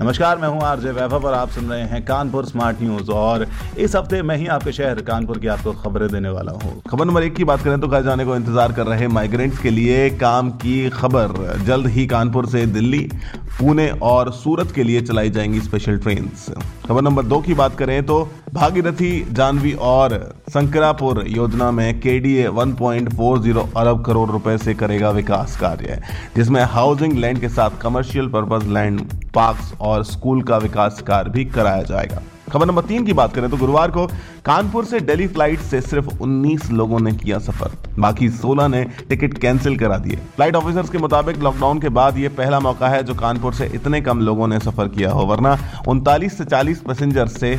नमस्कार, मैं हूँ आरजे वैभव और आप सुन रहे हैं कानपुर स्मार्ट न्यूज़। और इस हफ़्ते मैं ही आपके शहर कानपुर की आपको खबरें देने वाला हूँ। खबर नंबर एक की बात करें तो घर जाने को इंतज़ार कर रहे माइग्रेंट्स के लिए काम की खबर। जल्द ही कानपुर से दिल्ली, पुणे और सूरत के लिए चलाई जाएँगी स्पेशल ट्रेन खबर नंबर दो की बात करें तो भागीरथी जानवी और संकरापुर योजना में केडीए 1.40 अरब करोड़ रुपए से करेगा विकास कार्य, जिसमें हाउसिंग लैंड के साथ कमर्शियल पर्पज लैंड पार्क्स और स्कूल का विकास कार्य भी कराया जाएगा। खबर नंबर तीन की बात करें तो गुरुवार को कानपुर से दिल्ली फ़्लाइट से सिर्फ़ 19 लोगों ने किया सफ़र। बाकी 16 ने टिकट कैंसिल करा दिए। फ़्लाइट ऑफिसर्स के मुताबिक लॉकडाउन के बाद यह पहला मौका है जो कानपुर से इतने कम लोगों ने सफ़र किया हो, वरना उनतालीस से 40 पैसेंजर से